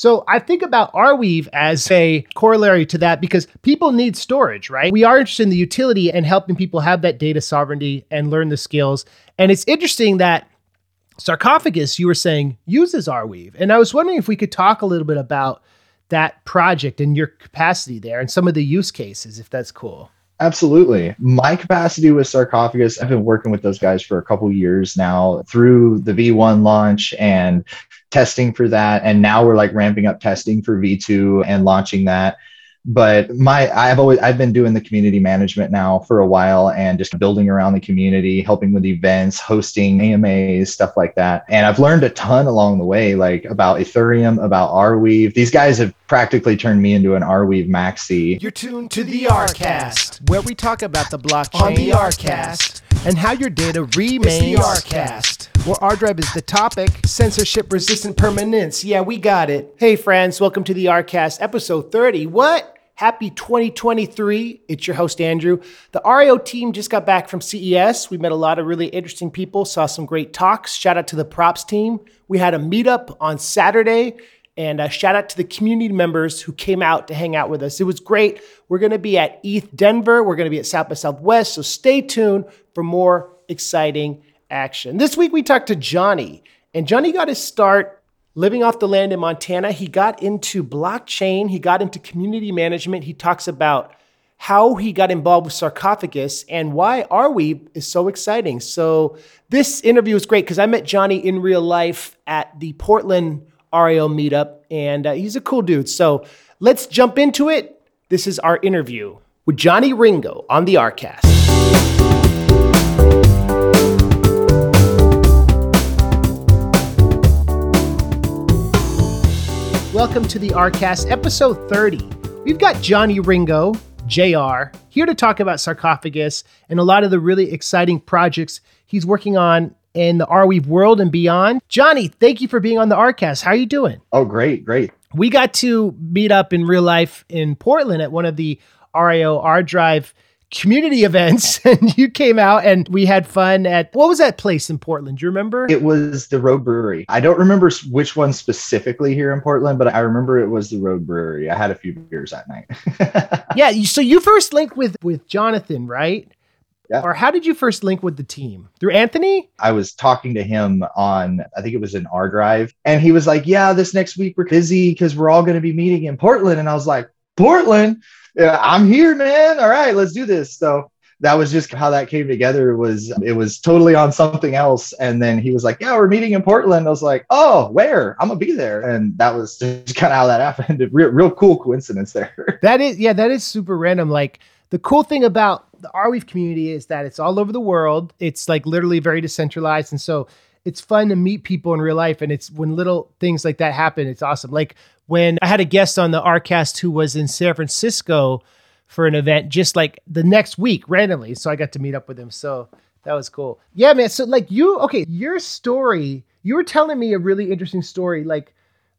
So I think about Arweave as a corollary to that because people need storage, right? We are interested in the utility and helping people have that data sovereignty and learn the skills. And it's interesting that Sarcophagus, you were saying, uses Arweave. And I was wondering if we could talk a little bit about that project and your capacity there and some of the use cases, if that's cool. Absolutely. My capacity with Sarcophagus, I've been working with those guys for a couple years now through the V1 launch and testing for that. And now we're like ramping up testing for V2 and launching that but my i've always i've been doing the community management now for a while and just building around the community helping with events hosting amas stuff like that and i've learned a ton along the way like about ethereum about arweave these guys have practically turned me into an arweave maxi you're tuned to the rcast where we talk about the blockchain on the rcast and how your data remains the rcast where ArDrive is the topic, censorship resistant permanence. Yeah, we got it. Hey, friends, welcome to the Rcast, episode 30. What? Happy 2023. It's your host, Andrew. The RIO team just got back from CES. We met a lot of really interesting people, saw some great talks. Shout out to the props team. We had a meetup on Saturday. And uh, shout out to the community members who came out to hang out with us. It was great. We're going to be at ETH Denver. We're going to be at South by Southwest. So stay tuned for more exciting action. This week we talked to Johnny, and Johnny got his start living off the land in Montana. He got into blockchain, he got into community management. He talks about how he got involved with sarcophagus and why Arweave is so exciting. So this interview is great because I met Johnny in real life at the Portland RIO meetup, and uh, he's a cool dude. So let's jump into it. This is our interview with Johnny Ringo on the Rcast. Welcome to the Rcast, episode 30. We've got Johnny Ringo, JR, here to talk about sarcophagus and a lot of the really exciting projects he's working on in the Arweave world and beyond. Johnny, thank you for being on the Rcast. How are you doing? Oh, great, great. We got to meet up in real life in Portland at one of the RIO ArDrive community events and you came out and we had fun at what was that place in Portland? Do you remember? It was the Road Brewery. I don't remember which one specifically here in Portland, but I remember it was the Road Brewery. I had a few beers that night. yeah, so you first linked with with Jonathan, right? Yeah. Or how did you first link with the team? Through Anthony? I was talking to him on, I think it was an ArDrive, and he was like, Yeah, this next week we're busy because we're all going to be meeting in Portland. And I was like, Portland? Yeah, I'm here, man. All right, let's do this. So that was just how that came together was it was totally on something else. And then he was like yeah we're meeting in portland. I was like oh where? I'm gonna be there. And that was just kind of how that happened. Real, real cool coincidence there. That is yeah that is super random. Like the cool thing about the arweave community is that it's all over the world. It's like literally very decentralized. And so it's fun to meet people in real life and it's when little things like that happen it's awesome like when I had a guest on the Rcast who was in San Francisco for an event just like the next week randomly. So I got to meet up with him. So that was cool. Yeah, man. So like you, okay, your story, you were telling me a really interesting story, like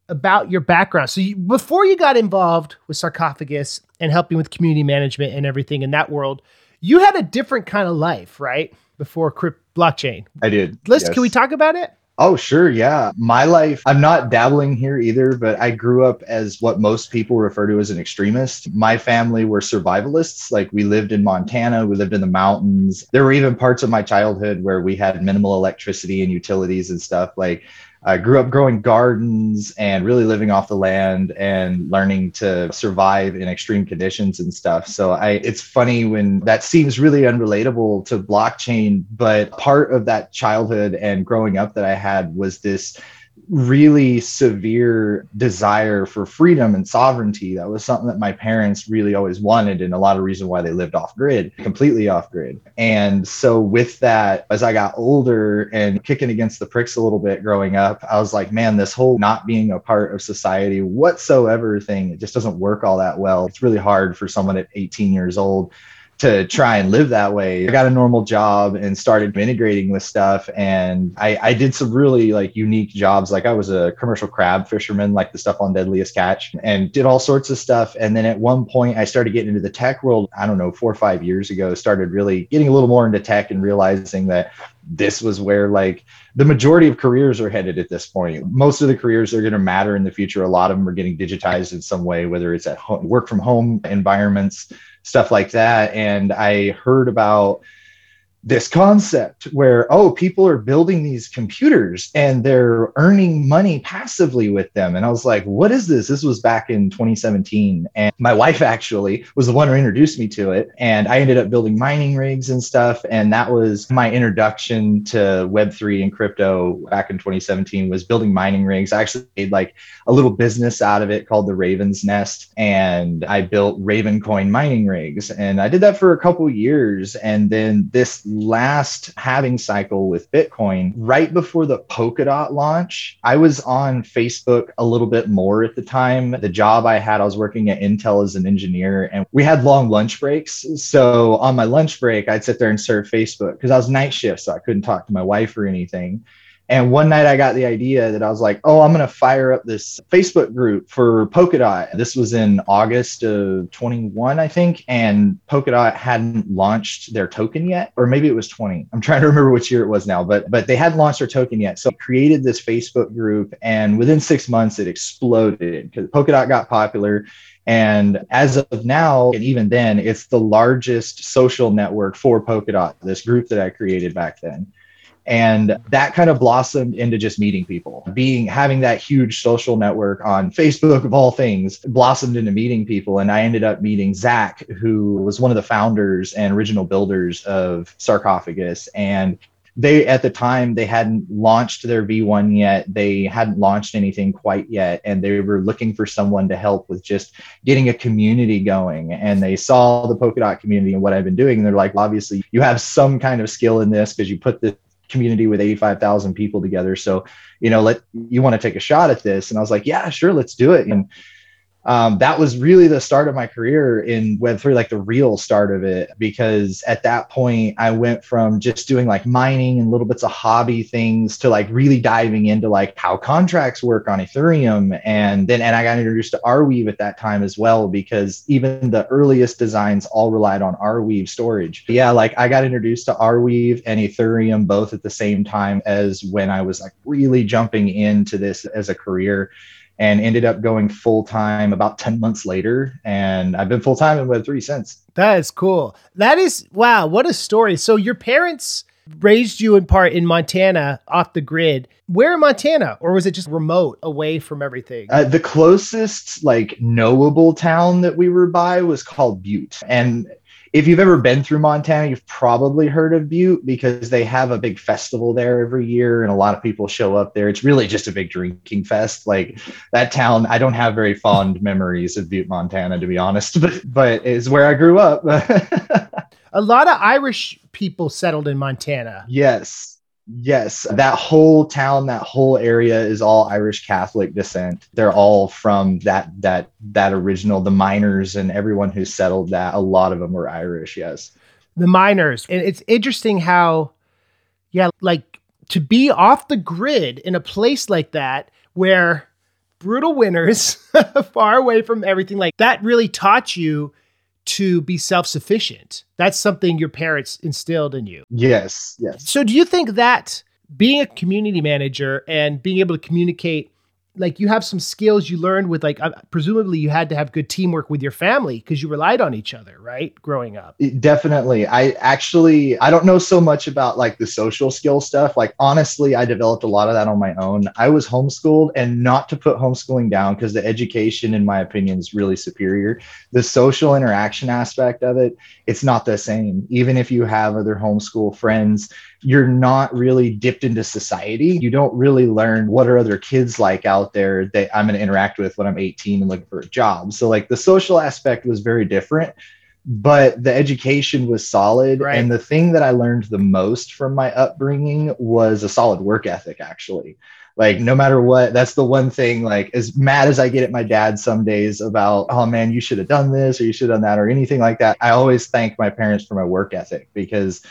about your background. So you, before you got involved with sarcophagus and helping with community management and everything in that world, you had a different kind of life, right? Before crypt blockchain. I did. Let's yes. can we talk about it? Oh, sure. Yeah. My life, I'm not dabbling here either, but I grew up as what most people refer to as an extremist. My family were survivalists. Like we lived in Montana, we lived in the mountains. There were even parts of my childhood where we had minimal electricity and utilities and stuff. Like I grew up growing gardens and really living off the land and learning to survive in extreme conditions and stuff. So I it's funny when that seems really unrelatable to blockchain, but part of that childhood and growing up that I had was this really severe desire for freedom and sovereignty. That was something that my parents really always wanted, and a lot of reason why they lived off grid, completely off grid. And so, with that, as I got older and kicking against the pricks a little bit growing up, I was like, man, this whole not being a part of society whatsoever thing, it just doesn't work all that well. It's really hard for someone at 18 years old to try and live that way. I got a normal job and started integrating with stuff. And I, I did some really like unique jobs. Like I was a commercial crab fisherman, like the stuff on Deadliest Catch, and did all sorts of stuff. And then at one point, I started getting into the tech world. I don't know, four or five years ago, started really getting a little more into tech and realizing that this was where like the majority of careers are headed at this point. Most of the careers are going to matter in the future. A lot of them are getting digitized in some way, whether it's at home, work from home environments, stuff like that. And I heard about this concept where oh people are building these computers and they're earning money passively with them. And i was like what is this? This was back in 2017 and my wife actually was the one who introduced me to it. And i ended up building mining rigs and stuff. And that was my introduction to web3 and crypto back in 2017 was building mining rigs. I actually made like a little business out of it called the raven's nest. And i built Ravencoin mining rigs. And i did that for a couple years. And then this last halving cycle with Bitcoin, right before the Polkadot launch, I was on Facebook a little bit more at the time. The job I had, I was working at Intel as an engineer, and we had long lunch breaks. So on my lunch break, I'd sit there and surf Facebook because I was night shift, so I couldn't talk to my wife or anything. And one night I got the idea that I was like, oh, I'm going to fire up this Facebook group for Polkadot. This was in August of 21, I think. And Polkadot hadn't launched their token yet, or maybe it was 20. I'm trying to remember which year it was now, but but they hadn't launched their token yet. So I created this Facebook group. And within six months, it exploded because Polkadot got popular. And as of now, and even then, it's the largest social network for Polkadot, this group that I created back then and that kind of blossomed into just meeting people. Being having that huge social network on facebook of all things blossomed into meeting people. And i ended up meeting zach who was one of the founders and original builders of sarcophagus. And they at the time they hadn't launched their v1 yet. They hadn't launched anything quite yet. And they were looking for someone to help with just getting a community going. And they saw the polkadot community and what i've been doing. And they're like obviously you have some kind of skill in this because you put this community with 85,000 people together. So, you know, let you want to take a shot at this. And I was like, yeah, sure, let's do it. And um, that was really the start of my career in Web3, like the real start of it, because at that point I went from just doing like mining and little bits of hobby things to like really diving into like how contracts work on Ethereum. And then, and I got introduced to Arweave at that time as well, because even the earliest designs all relied on Arweave storage. But yeah, like I got introduced to Arweave and Ethereum both at the same time as when I was like really jumping into this as a career and ended up going full time about 10 months later. And I've been full time in Web3 since. That is cool. That is, wow, what a story. So your parents raised you in part in Montana off the grid. Where in Montana? Or was it just remote away from everything? Uh, the closest like knowable town that we were by was called Butte. And if you've ever been through Montana, you've probably heard of Butte because they have a big festival there every year and a lot of people show up there. It's really just a big drinking fest. Like that town, I don't have very fond memories of Butte, Montana, to be honest, but, but is where I grew up. a lot of Irish people settled in Montana. Yes. Yes, that whole town, that whole area is all Irish Catholic descent. They're all from that that that original the miners and everyone who settled that. A lot of them were Irish, yes. The miners. And it's interesting how yeah, like to be off the grid in a place like that where brutal winters far away from everything like that really taught you to be self sufficient. That's something your parents instilled in you. Yes, yes. So, do you think that being a community manager and being able to communicate like you have some skills you learned with like uh, presumably you had to have good teamwork with your family because you relied on each other right growing up? Definitely. I actually i don't know so much about like the social skill stuff. Like honestly i developed a lot of that on my own. I was homeschooled and not to put homeschooling down because the education in my opinion is really superior. The social interaction aspect of it it's not the same. Even if you have other homeschool friends you're not really dipped into society. You don't really learn what are other kids like out there that I'm going to interact with when I'm 18 and looking for a job. So like the social aspect was very different, but the education was solid. Right. And the thing that I learned the most from my upbringing was a solid work ethic, actually. Like no matter what, that's the one thing. Like as mad as I get at my dad some days about, oh man, you should have done this or you should have done that or anything like that. I always thank my parents for my work ethic because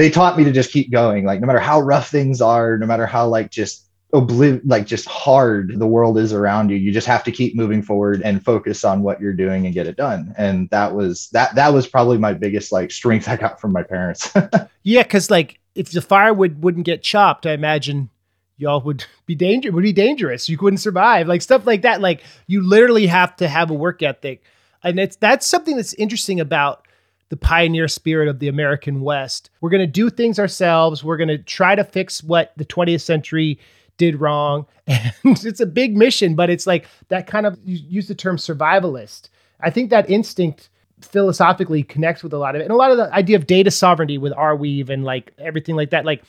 they taught me to just keep going like no matter how rough things are no matter how like just obliv like just hard the world is around you you just have to keep moving forward and focus on what you're doing and get it done and that was that that was probably my biggest like strength i got from my parents yeah because like if the firewood wouldn't get chopped, I imagine y'all would be danger would be dangerous. You couldn't survive. Like stuff like that. Like you literally have to have a work ethic. And it's that's something that's interesting about the pioneer spirit of the American West. We're going to do things ourselves. We're going to try to fix what the 20th century did wrong. And it's a big mission, but it's like that kind of use the term survivalist. I think that instinct philosophically connects with a lot of it. And a lot of the idea of data sovereignty with Arweave and like everything like that. Like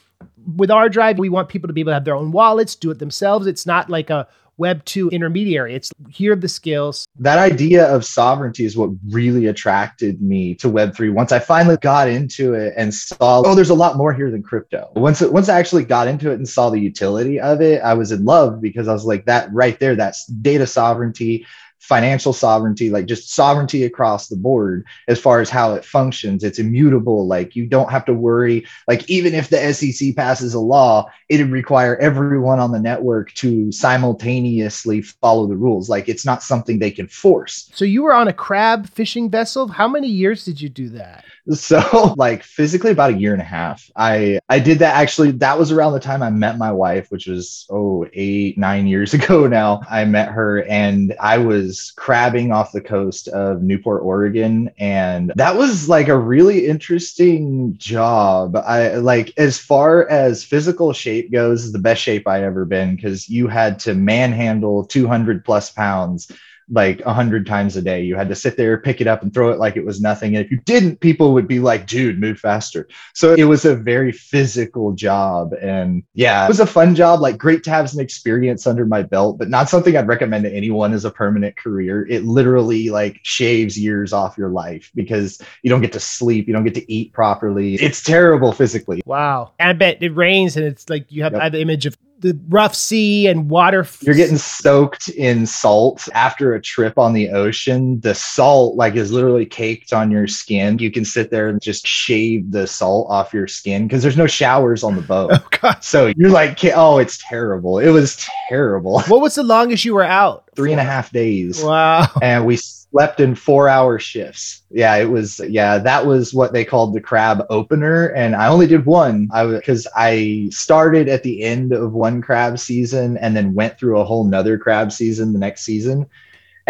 with ArDrive, we want people to be able to have their own wallets, do it themselves. It's not like a Web 2 intermediary. It's here are the skills. That idea of sovereignty is what really attracted me to Web 3. Once I finally got into it and saw, oh, there's a lot more here than crypto. Once, once I actually got into it and saw the utility of it, I was in love because I was like, that right there, that's data sovereignty financial sovereignty, like just sovereignty across the board as far as how it functions. It's immutable. Like you don't have to worry. Like even if the SEC passes a law, it'd require everyone on the network to simultaneously follow the rules. Like it's not something they can force. So you were on a crab fishing vessel. How many years did you do that? So like physically about a year and a half. I I did that actually. That was around the time I met my wife, which was oh eight nine years ago now. I met her and I was crabbing off the coast of Newport, Oregon, and that was like a really interesting job. I like as far as physical shape goes, the best shape I ever been because you had to manhandle two hundred plus pounds like a hundred times a day. You had to sit there, pick it up, and throw it like it was nothing. And if you didn't, people would be like, "Dude, move faster." So it was a very physical job, and yeah, it was a fun job. Like great to have some experience under my belt, but not something I'd recommend to anyone as a permanent career. It literally like shaves years off your life because you don't get to sleep, you don't get to eat properly. It's terrible physically. Wow, and I bet it rains, and it's like you have yep. the image of the rough sea and water. You're getting soaked in salt after a trip on the ocean. The salt like is literally caked on your skin. You can sit there and just shave the salt off your skin because there's no showers on the boat. Oh god. So you're like, oh, it's terrible. It was terrible. What was the longest you were out? Three and a half days. Wow. And we slept in four hour shifts. Yeah, it was, yeah, that was what they called the crab opener. And I only did one I because I started at the end of one crab season and then went through a whole nother crab season the next season.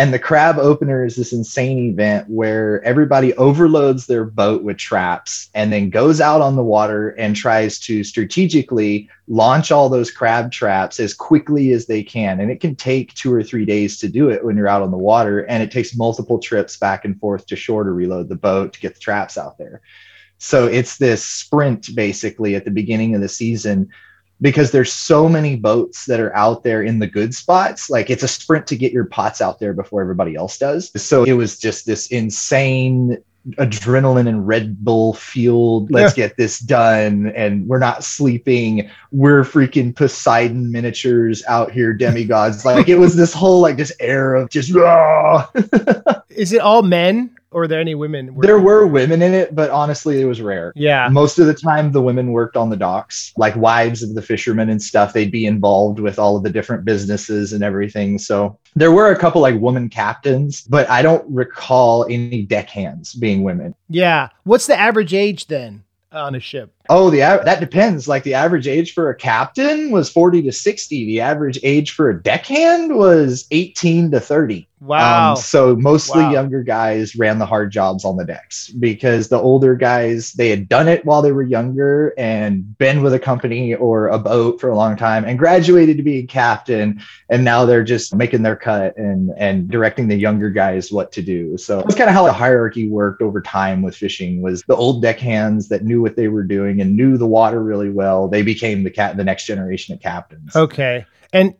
And the crab opener is this insane event where everybody overloads their boat with traps and then goes out on the water and tries to strategically launch all those crab traps as quickly as they can. And it can take two or three days to do it when you're out on the water. And it takes multiple trips back and forth to shore to reload the boat to get the traps out there. So it's this sprint basically at the beginning of the season because there's so many boats that are out there in the good spots. Like it's a sprint to get your pots out there before everybody else does. So it was just this insane adrenaline and Red Bull fueled. Let's yeah. get this done. And we're not sleeping. We're freaking Poseidon miniatures out here, demigods. like it was this whole like this air of just. Is it all men? Or are there any women? There were women in it, but honestly, it was rare. Yeah. Most of the time, the women worked on the docks, like wives of the fishermen and stuff. They'd be involved with all of the different businesses and everything. So there were a couple like woman captains, but I don't recall any deckhands being women. Yeah. What's the average age then? on a ship? Oh, the that depends. Like the average age for a captain was 40 to 60. The average age for a deckhand was 18 to 30. Wow. Um, so mostly wow. younger guys ran the hard jobs on the decks because the older guys, they had done it while they were younger and been with a company or a boat for a long time and graduated to be a captain. And now they're just making their cut and, and directing the younger guys what to do. So that's kind of how the hierarchy worked over time with fishing was the old deckhands that knew what they were doing and knew the water really well. They became the cat, the next generation of captains. Okay. And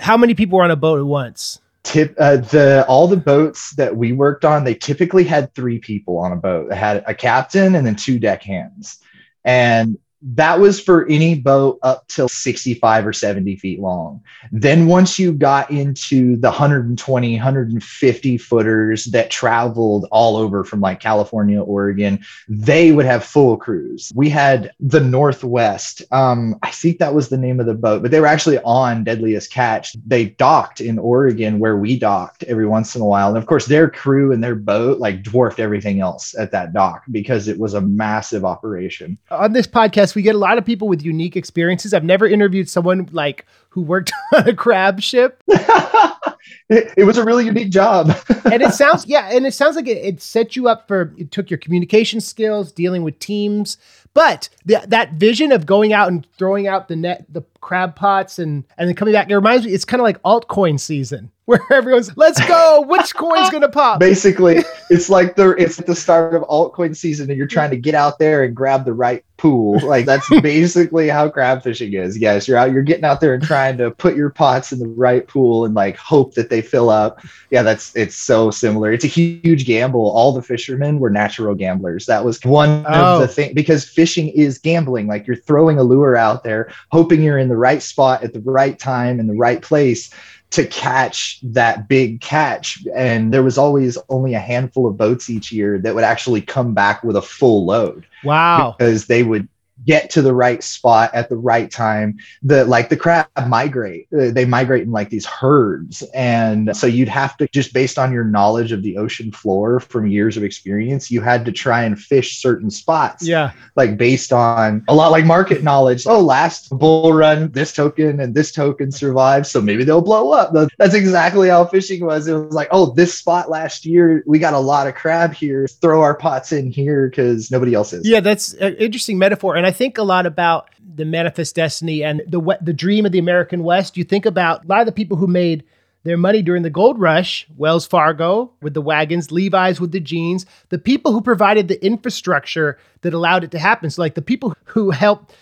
how many people were on a boat at once? Tip uh, the all the boats that we worked on they typically had three people on a boat. They had a captain and then two deckhands and that was for any boat up till 65 or 70 feet long. Then once you got into the 120, 150 footers that traveled all over from like California, Oregon, they would have full crews. We had the Northwest. Um, I think that was the name of the boat, but they were actually on Deadliest Catch. They docked in Oregon where we docked every once in a while. And of course, their crew and their boat like dwarfed everything else at that dock because it was a massive operation. On this podcast. We get a lot of people with unique experiences. I've never interviewed someone like who worked on a crab ship. it, it, was a really unique job. and it sounds, yeah, and it sounds like it, it, set you up for, it took your communication skills, dealing with teams. But that vision of going out and throwing out the net, the crab pots, and and then coming back, it reminds me, it's kind of like altcoin season where everyone's let's go which coin's gonna pop basically it's like the it's the start of altcoin season and you're trying to get out there and grab the right pool like that's basically how crab fishing is yes you're out you're getting out there and trying to put your pots in the right pool and like hope that they fill up yeah that's it's so similar it's a huge gamble all the fishermen were natural gamblers that was one oh. of the oh. things because fishing is gambling like you're throwing a lure out there hoping you're in the right spot at the right time in the right place to catch that big catch. And there was always only a handful of boats each year that would actually come back with a full load. Wow. Because they would get to the right spot at the right time the like the crab migrate uh, they migrate in like these herds. And so you'd have to just based on your knowledge of the ocean floor from years of experience you had to try and fish certain spots yeah. like based on a lot like market knowledge. Oh last bull run this token and this token survived so maybe they'll blow up. That's exactly how fishing was. It was like oh this spot last year we got a lot of crab here. Throw our pots in here because nobody else is. Yeah that's an interesting metaphor. And i think a lot about the manifest destiny and the the dream of the American West. You think about a lot of the people who made their money during the gold rush, Wells Fargo with the wagons, Levi's with the jeans, the people who provided the infrastructure that allowed it to happen. So like the people who helped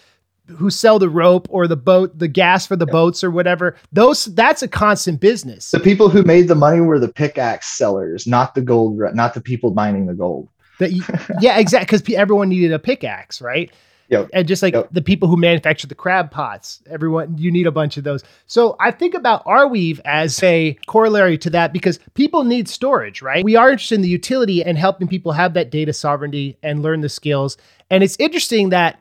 who sell the rope or the boat, the gas for the boats or whatever. Those that's a constant business. The people who made the money were the pickaxe sellers, not the gold, not the people mining the gold. That, yeah, exactly. Because everyone needed a pickaxe, right? Yep. And just like yep. the people who manufacture the crab pots, everyone, you need a bunch of those. So I think about Arweave as a corollary to that because people need storage, right? We are interested in the utility and helping people have that data sovereignty and learn the skills. And it's interesting that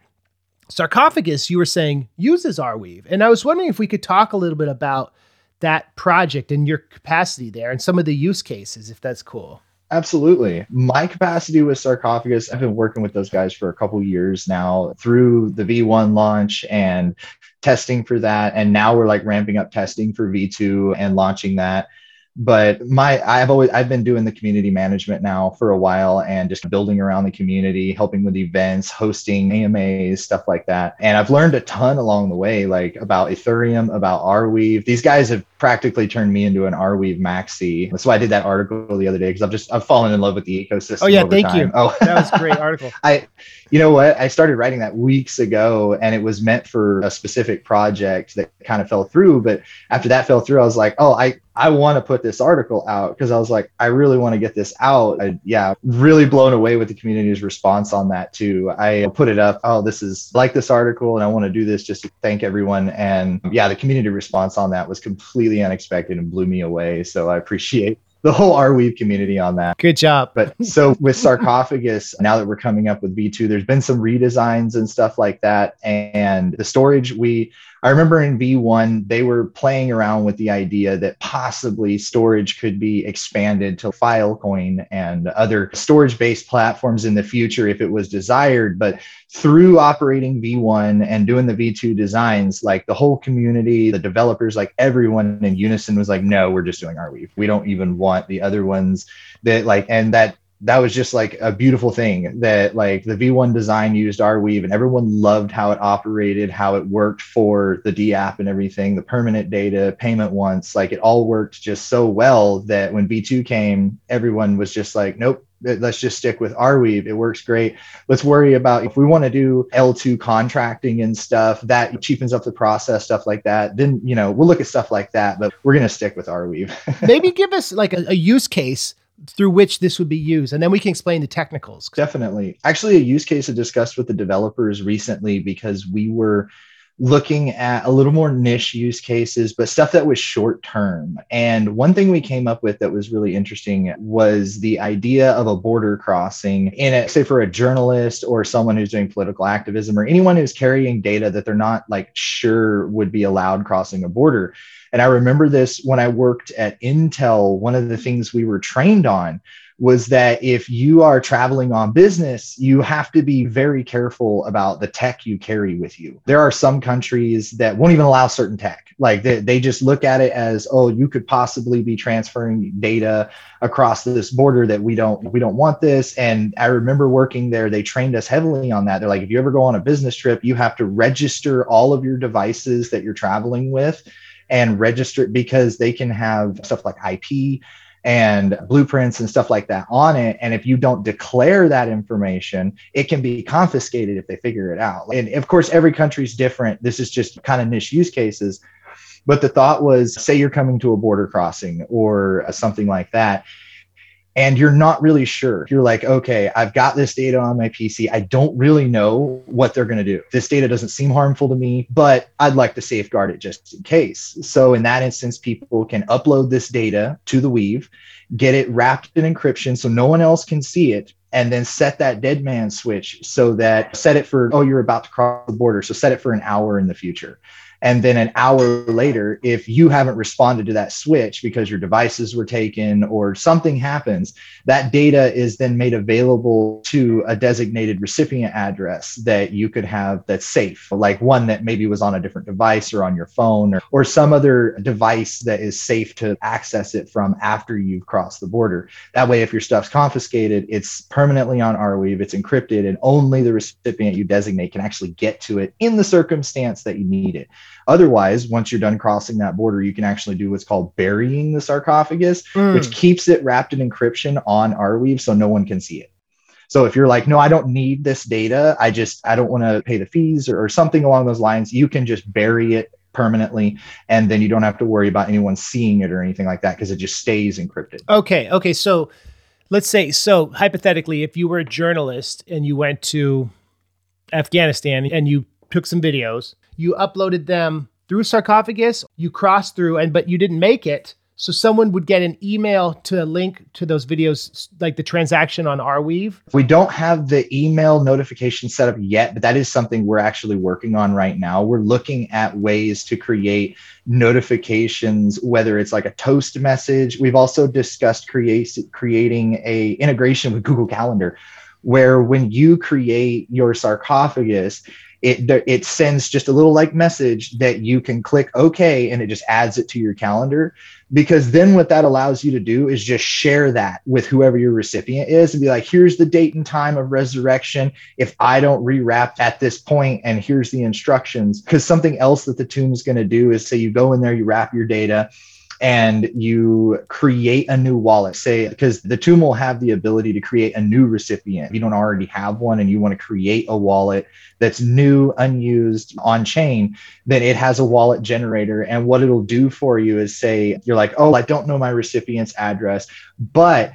Sarcophagus, you were saying, uses Arweave. And I was wondering if we could talk a little bit about that project and your capacity there and some of the use cases, if that's cool. Absolutely. My capacity with Sarcophagus, I've been working with those guys for a couple years now through the V1 launch and testing for that. And now we're like ramping up testing for V2 and launching that but my i've always i've been doing the community management now for a while and just building around the community helping with events hosting amas stuff like that. And i've learned a ton along the way like about ethereum about arweave these guys have practically turned me into an arweave maxi. That's why i did that article the other day because i've just i've fallen in love with the ecosystem oh yeah thank time. you oh. That was a great article. I you know what? I started writing that weeks ago and it was meant for a specific project that kind of fell through but after that fell through i was like oh i I want to put this article out because I was like, I really want to get this out. I, yeah, really blown away with the community's response on that too. I put it up. Oh, this is like this article, and I want to do this just to thank everyone. And yeah, the community response on that was completely unexpected and blew me away. So I appreciate the whole Arweave community on that. Good job. But so with sarcophagus, now that we're coming up with V2, there's been some redesigns and stuff like that. And the storage, we I remember in V1, they were playing around with the idea that possibly storage could be expanded to Filecoin and other storage based platforms in the future if it was desired. But through operating V1 and doing the V2 designs, like the whole community, the developers, like everyone in unison was like, no, we're just doing our Arweave. We don't even want the other ones that like, and that that was just like a beautiful thing that like the V1 design used Arweave and everyone loved how it operated, how it worked for the D app and everything, the permanent data, payment once, like it all worked just so well that when V2 came, everyone was just like, nope, let's just stick with Arweave. It works great. Let's worry about if we want to do L2 contracting and stuff that cheapens up the process, stuff like that. Then, you know, we'll look at stuff like that, but we're going to stick with Arweave. Maybe give us like a, a use case through which this would be used and then we can explain the technicals definitely actually a use case i discussed with the developers recently because we were looking at a little more niche use cases, but stuff that was short term. And one thing we came up with that was really interesting was the idea of a border crossing in it, say for a journalist or someone who's doing political activism or anyone who's carrying data that they're not like sure would be allowed crossing a border. And I remember this when I worked at Intel, one of the things we were trained on was that if you are traveling on business, you have to be very careful about the tech you carry with you. There are some countries that won't even allow certain tech. Like they, they just look at it as, oh, you could possibly be transferring data across this border that we don't we don't want this. And I remember working there, they trained us heavily on that. They're like, if you ever go on a business trip, you have to register all of your devices that you're traveling with and register it because they can have stuff like IP and blueprints and stuff like that on it. And if you don't declare that information, it can be confiscated if they figure it out. And of course, every country is different. This is just kind of niche use cases. But the thought was say you're coming to a border crossing or something like that and you're not really sure. You're like, okay, I've got this data on my PC. I don't really know what they're going to do. This data doesn't seem harmful to me, but I'd like to safeguard it just in case. So, in that instance, people can upload this data to the Weave, get it wrapped in encryption so no one else can see it, and then set that dead man switch so that set it for, oh, you're about to cross the border. So, set it for an hour in the future. And then an hour later, if you haven't responded to that switch because your devices were taken or something happens, that data is then made available to a designated recipient address that you could have that's safe, like one that maybe was on a different device or on your phone or, or some other device that is safe to access it from after you've crossed the border. That way, if your stuff's confiscated, it's permanently on Arweave, it's encrypted, and only the recipient you designate can actually get to it in the circumstance that you need it. Otherwise, once you're done crossing that border, you can actually do what's called burying the sarcophagus, mm. which keeps it wrapped in encryption on Arweave so no one can see it. So if you're like, no, I don't need this data, I just I don't want to pay the fees or, or something along those lines, you can just bury it permanently and then you don't have to worry about anyone seeing it or anything like that because it just stays encrypted. Okay. Okay. So let's say so hypothetically if you were a journalist and you went to Afghanistan and you took some videos you uploaded them through sarcophagus, you crossed through, and but you didn't make it. So someone would get an email to a link to those videos, like the transaction on Arweave. We don't have the email notification set up yet, but that is something we're actually working on right now. We're looking at ways to create notifications, whether it's like a toast message. We've also discussed create, creating a integration with Google Calendar, where when you create your sarcophagus, it it sends just a little like message that you can click OK and it just adds it to your calendar. Because then what that allows you to do is just share that with whoever your recipient is and be like, here's the date and time of resurrection. If I don't rewrap at this point, and here's the instructions. Because something else that the tomb is going to do is say you go in there, you wrap your data and you create a new wallet, say, because the tomb will have the ability to create a new recipient. If you don't already have one and you want to create a wallet that's new, unused on chain, then it has a wallet generator. And what it'll do for you is say, you're like, oh, I don't know my recipient's address, but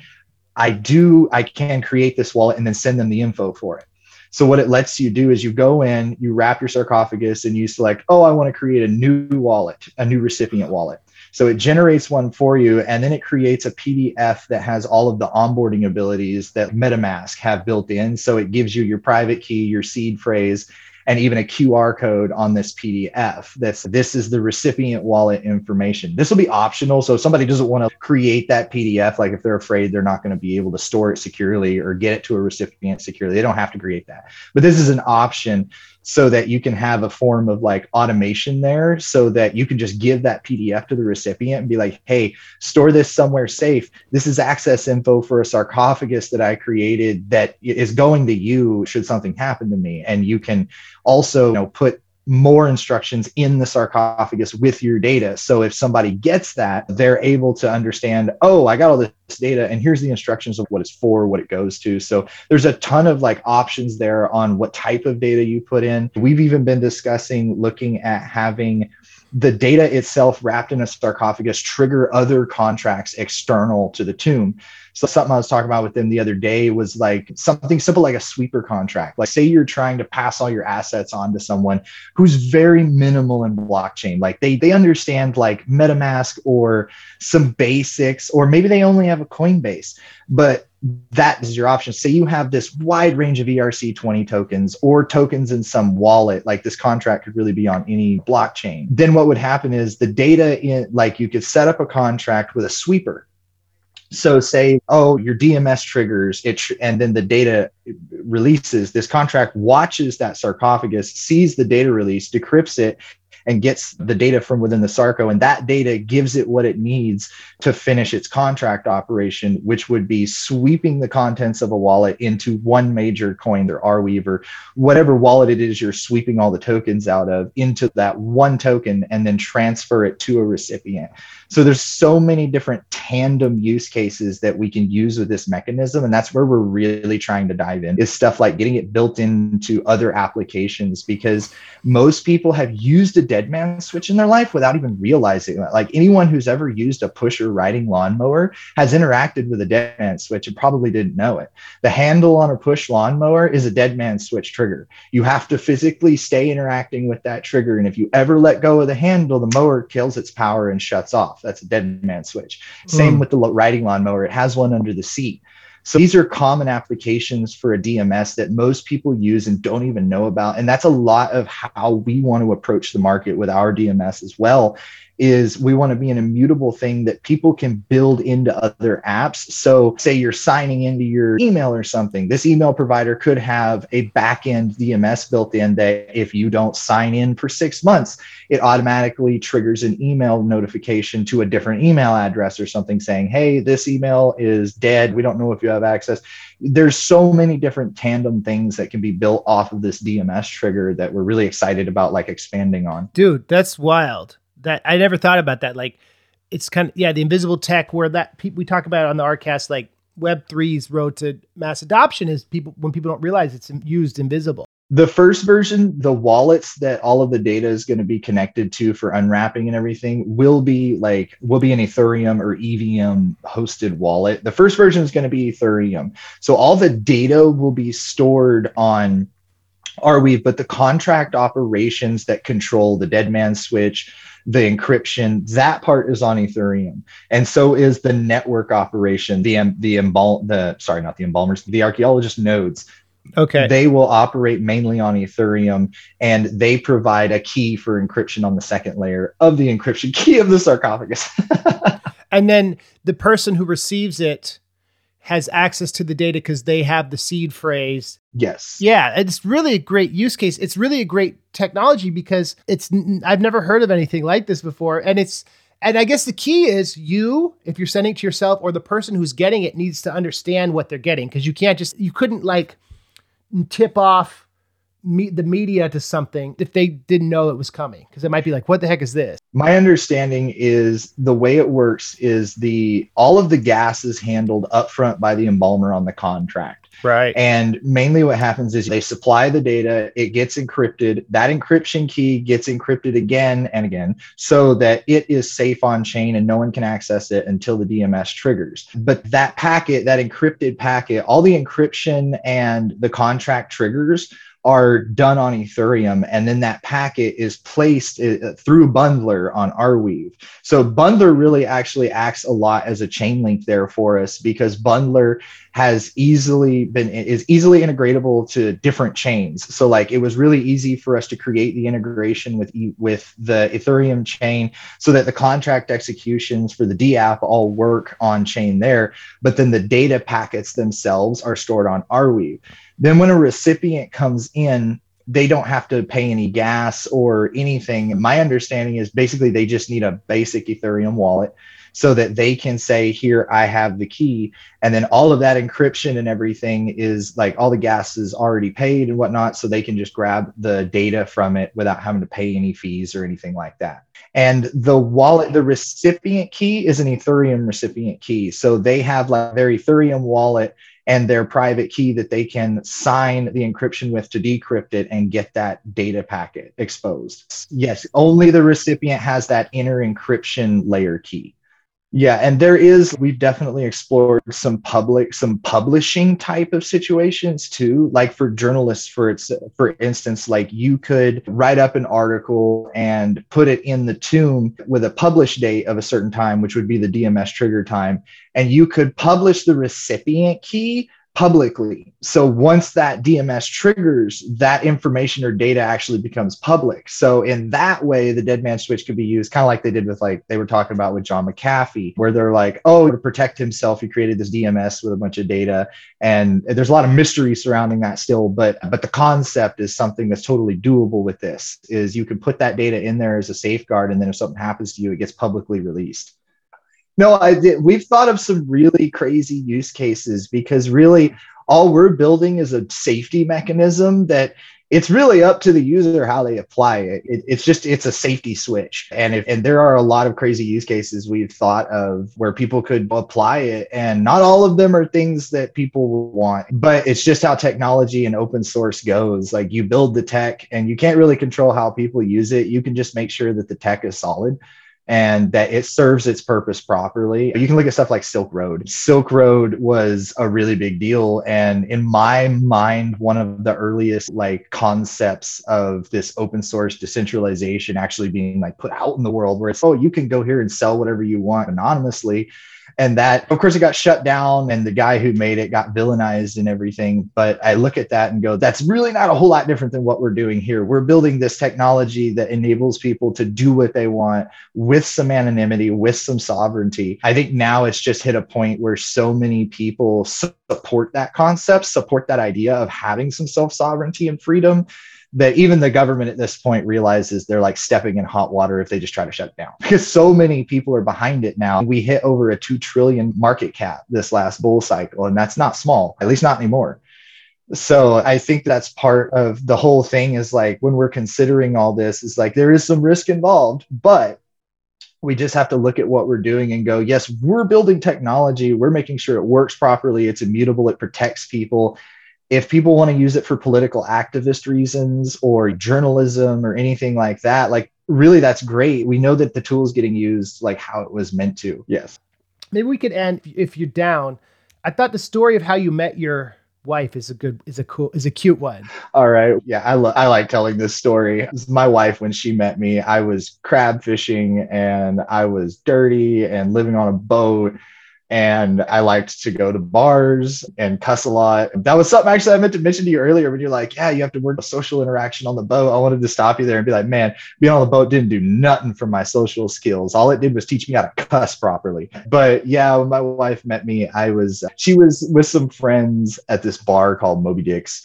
I do, I can create this wallet and then send them the info for it. So what it lets you do is you go in, you wrap your sarcophagus and you select, oh, I want to create a new wallet, a new recipient wallet. So it generates one for you, and then it creates a PDF that has all of the onboarding abilities that MetaMask have built in. So it gives you your private key, your seed phrase, and even a QR code on this PDF. That's this is the recipient wallet information. This will be optional. So if somebody doesn't want to create that PDF, like if they're afraid they're not going to be able to store it securely or get it to a recipient securely, they don't have to create that. But this is an option so that you can have a form of like automation there so that you can just give that PDF to the recipient and be like, hey, store this somewhere safe. This is access info for a sarcophagus that I created that is going to you should something happen to me. And you can also you know, put more instructions in the sarcophagus with your data. So if somebody gets that, they're able to understand, oh, I got all this data and here's the instructions of what it's for, what it goes to. So there's a ton of like options there on what type of data you put in. We've even been discussing looking at having the data itself wrapped in a sarcophagus trigger other contracts external to the tomb. So something I was talking about with them the other day was like something simple like a sweeper contract. Like say you're trying to pass all your assets on to someone who's very minimal in blockchain. Like they they understand like MetaMask or some basics, or maybe they only have a Coinbase, but that is your option. Say you have this wide range of ERC20 tokens or tokens in some wallet, like this contract could really be on any blockchain. Then what would happen is the data in like you could set up a contract with a sweeper So say, oh, your DMS triggers it, tr- and then the data releases. This contract watches that sarcophagus, sees the data release, decrypts it, and gets the data from within the Sarco. And that data gives it what it needs to finish its contract operation, which would be sweeping the contents of a wallet into one major coin, their Arweave, or whatever wallet it is you're sweeping all the tokens out of into that one token and then transfer it to a recipient. So there's so many different tandem use cases that we can use with this mechanism. And that's where we're really trying to dive in is stuff like getting it built into other applications because most people have used a dead man switch in their life without even realizing that. Like anyone who's ever used a pusher riding lawnmower has interacted with a dead man switch and probably didn't know it. The handle on a push lawnmower is a dead man switch trigger. You have to physically stay interacting with that trigger. And if you ever let go of the handle, the mower kills its power and shuts off off. That's a dead man switch. Same mm. with the riding lawnmower. It has one under the seat. So these are common applications for a DMS that most people use and don't even know about. And that's a lot of how we want to approach the market with our DMS as well is we want to be an immutable thing that people can build into other apps. So, say you're signing into your email or something, this email provider could have a backend DMS built in that if you don't sign in for six months, it automatically triggers an email notification to a different email address or something saying, Hey, this email is dead. We don't know if you have access. There's so many different tandem things that can be built off of this DMS trigger that we're really excited about, like expanding on. Dude, that's wild that I never thought about that. Like it's kind of yeah, the invisible tech where that people we talk about on the Arcast like Web 3's road to mass adoption is people when people don't realize it's used invisible. The first version, the wallets that all of the data is going to be connected to for unwrapping and everything will be like will be an Ethereum or EVM hosted wallet. The first version is going to be Ethereum. So all the data will be stored on Arweave, but the contract operations that control the dead man switch, the encryption, that part is on Ethereum. And so is the network operation, the the embal the sorry, not the embalmers, the archaeologist nodes. Okay. They will operate mainly on Ethereum and they provide a key for encryption on the second layer of the encryption key of the sarcophagus. and then the person who receives it has access to the data because they have the seed phrase. Yes. Yeah, it's really a great use case. It's really a great technology because it's I've never heard of anything like this before and it's and I guess the key is you if you're sending it to yourself or the person who's getting it needs to understand what they're getting because you can't just you couldn't like tip off me, the media to something if they didn't know it was coming because it might be like what the heck is this? My understanding is the way it works is the all of the gas is handled upfront by the embalmer on the contract. Right. And mainly what happens is they supply the data it gets encrypted that encryption key gets encrypted again and again so that it is safe on chain and no one can access it until the dms triggers. But that packet that encrypted packet all the encryption and the contract triggers are done on Ethereum, and then that packet is placed uh, through Bundlr on Arweave. So Bundlr really actually acts a lot as a chain link there for us because Bundlr has easily been is easily integratable to different chains. So like it was really easy for us to create the integration with with the Ethereum chain so that the contract executions for the DApp all work on chain there, but then the data packets themselves are stored on Arweave. Then when a recipient comes in, they don't have to pay any gas or anything. My understanding is basically they just need a basic Ethereum wallet so that they can say, Here, I have the key. And then all of that encryption and everything is like all the gas is already paid and whatnot. So they can just grab the data from it without having to pay any fees or anything like that. And the wallet, the recipient key is an Ethereum recipient key. So they have like their Ethereum wallet and their private key that they can sign the encryption with to decrypt it and get that data packet exposed. Yes, only the recipient has that inner encryption layer key. Yeah, and there is we've definitely explored some public some publishing type of situations too, like for journalists for its for instance, like you could write up an article and put it in the tomb with a publish date of a certain time, which would be the DMS trigger time, and you could publish the recipient key publicly. So once that DMS triggers, that information or data actually becomes public. So in that way, the dead man switch could be used kind of like they did with like they were talking about with John McAfee, where they're like, oh, to protect himself, he created this DMS with a bunch of data. And there's a lot of mystery surrounding that still, but but the concept is something that's totally doable with this is you can put that data in there as a safeguard, and then if something happens to you, it gets publicly released. No, I did. We've thought of some really crazy use cases because really all we're building is a safety mechanism that it's really up to the user how they apply it. it. it's just it's a safety switch and if, and there are a lot of crazy use cases we've thought of where people could apply it and not all of them are things that people want but it's just how technology and open source goes like you build the tech and you can't really control how people use it you can just make sure that the tech is solid and that it serves its purpose properly. You can look at stuff like Silk Road. Silk Road was a really big deal. And in my mind, one of the earliest like concepts of this open source decentralization actually being like put out in the world where it's, oh, you can go here and sell whatever you want anonymously and that of course it got shut down and the guy who made it got villainized and everything. But i look at that and go that's really not a whole lot different than what we're doing here. We're building this technology that enables people to do what they want with some anonymity with some sovereignty. I think now it's just hit a point where so many people support that concept support that idea of having some self sovereignty and freedom that even the government at this point realizes they're like stepping in hot water if they just try to shut it down because so many people are behind it now. We hit over a 2 trillion market cap this last bull cycle, and that's not small, at least not anymore. So I think that's part of the whole thing is like when we're considering all this, is like there is some risk involved, but we just have to look at what we're doing and go, yes, we're building technology. We're making sure it works properly. It's immutable. It protects people if people want to use it for political activist reasons or journalism or anything like that, like really that's great. We know that the tool is getting used like how it was meant to. Yes. Maybe we could end if you're down. I thought the story of how you met your wife is a good is a cool is a cute one. All right. Yeah, I lo- I like telling this story. My wife when she met me, I was crab fishing and I was dirty and living on a boat and I liked to go to bars and cuss a lot. That was something actually I meant to mention to you earlier when you're like, yeah, you have to work social interaction on the boat. I wanted to stop you there and be like, man, being on the boat didn't do nothing for my social skills. All it did was teach me how to cuss properly. But yeah, when my wife met me, I was, she was with some friends at this bar called Moby Dick's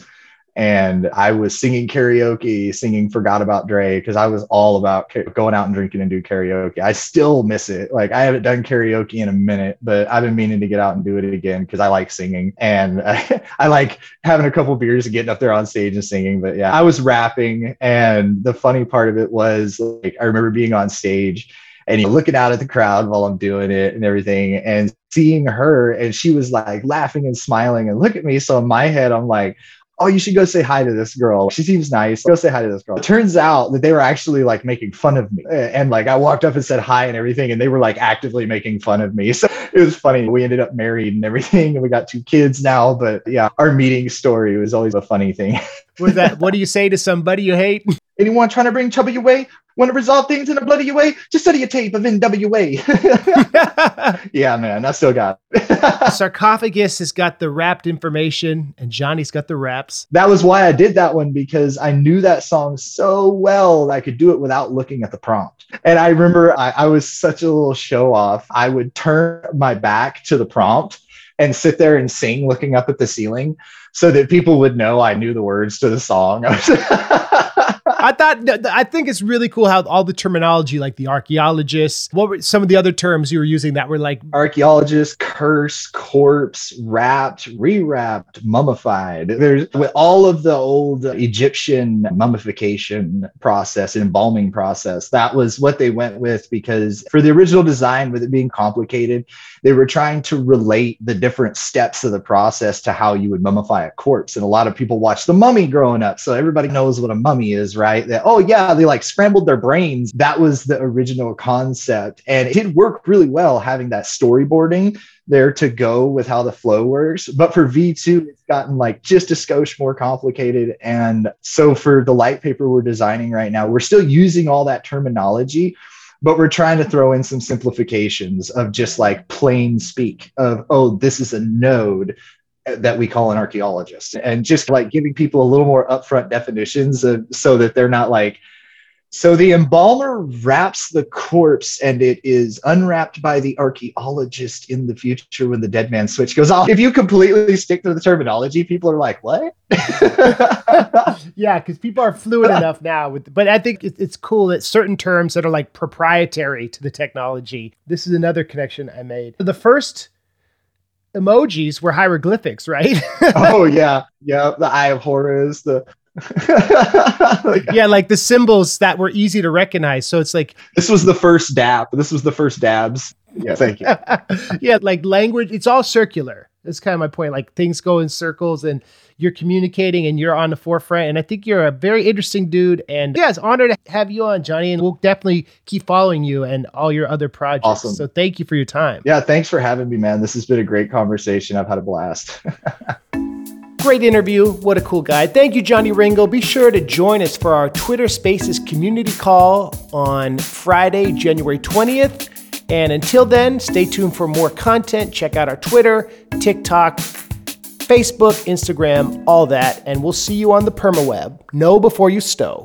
and I was singing karaoke, singing "Forgot About Dre" because I was all about going out and drinking and do karaoke. I still miss it. Like I haven't done karaoke in a minute, but I've been meaning to get out and do it again because I like singing and I, I like having a couple beers and getting up there on stage and singing. But yeah, I was rapping, and the funny part of it was like I remember being on stage and you looking out at the crowd while I'm doing it and everything and seeing her and she was like laughing and smiling and look at me. So in my head, I'm like, oh, you should go say hi to this girl. She seems nice. Go say hi to this girl. It turns out that they were actually like making fun of me. And like I walked up and said hi and everything, and they were like actively making fun of me. So it was funny. We ended up married and everything, and we got two kids now. But yeah, our meeting story was always a funny thing. Was that what do you say to somebody you hate? Anyone trying to bring trouble your way? Want to resolve things in a bloody way? Just study a tape of NWA. yeah, man, I still got Sarcophagus has got the wrapped information, and Jonny's got the raps. That was why I did that one because I knew that song so well that I could do it without looking at the prompt. And I remember I, I was such a little show off. I would turn my back to the prompt and sit there and sing looking up at the ceiling so that people would know I knew the words to the song. I thought I think it's really cool how all the terminology, like the archaeologists, what were some of the other terms you were using that were like archaeologist, curse, corpse, wrapped, rewrapped, mummified. There's with all of the old Egyptian mummification process, embalming process. That was what they went with because for the original design, with it being complicated, they were trying to relate the different steps of the process to how you would mummify a corpse. And a lot of people watched The Mummy growing up, so everybody knows what a mummy is, right? Right? That, oh, yeah, they like scrambled their brains. That was the original concept. And it did work really well having that storyboarding there to go with how the flow works. But for V2, it's gotten like just a skosh more complicated. And so for the light paper we're designing right now, we're still using all that terminology, but we're trying to throw in some simplifications of just like plain speak of, oh, this is a node that we call an archaeologist and just like giving people a little more upfront definitions of, so that they're not like so the embalmer wraps the corpse and it is unwrapped by the archaeologist in the future when the dead man switch goes off. If you completely stick to the terminology, people are like, what? yeah, because people are fluid enough now. With, but I think it's cool that certain terms that are like proprietary to the technology. This is another connection I made. The first emojis were hieroglyphics, right? oh yeah, yeah. The Eye of Horus, the like, yeah, like the symbols that were easy to recognize. So it's like this was the first dab. This was the first dabs. Yeah, thank you. yeah, like language, it's all circular. That's kind of my point. Like things go in circles and you're communicating and you're on the forefront. And I think you're a very interesting dude. And yeah, it's an honor to have you on, Jonny. And we'll definitely keep following you and all your other projects. Awesome. So thank you for your time. Yeah, thanks for having me, man. This has been a great conversation. I've had a blast. Great interview. What a cool guy. Thank you, Jonny Ringo. Be sure to join us for our Twitter Spaces community call on Friday, January 20th. And until then, stay tuned for more content. Check out our Twitter, TikTok, Facebook, Instagram, all that. And we'll see you on the permaweb. Know before you stow.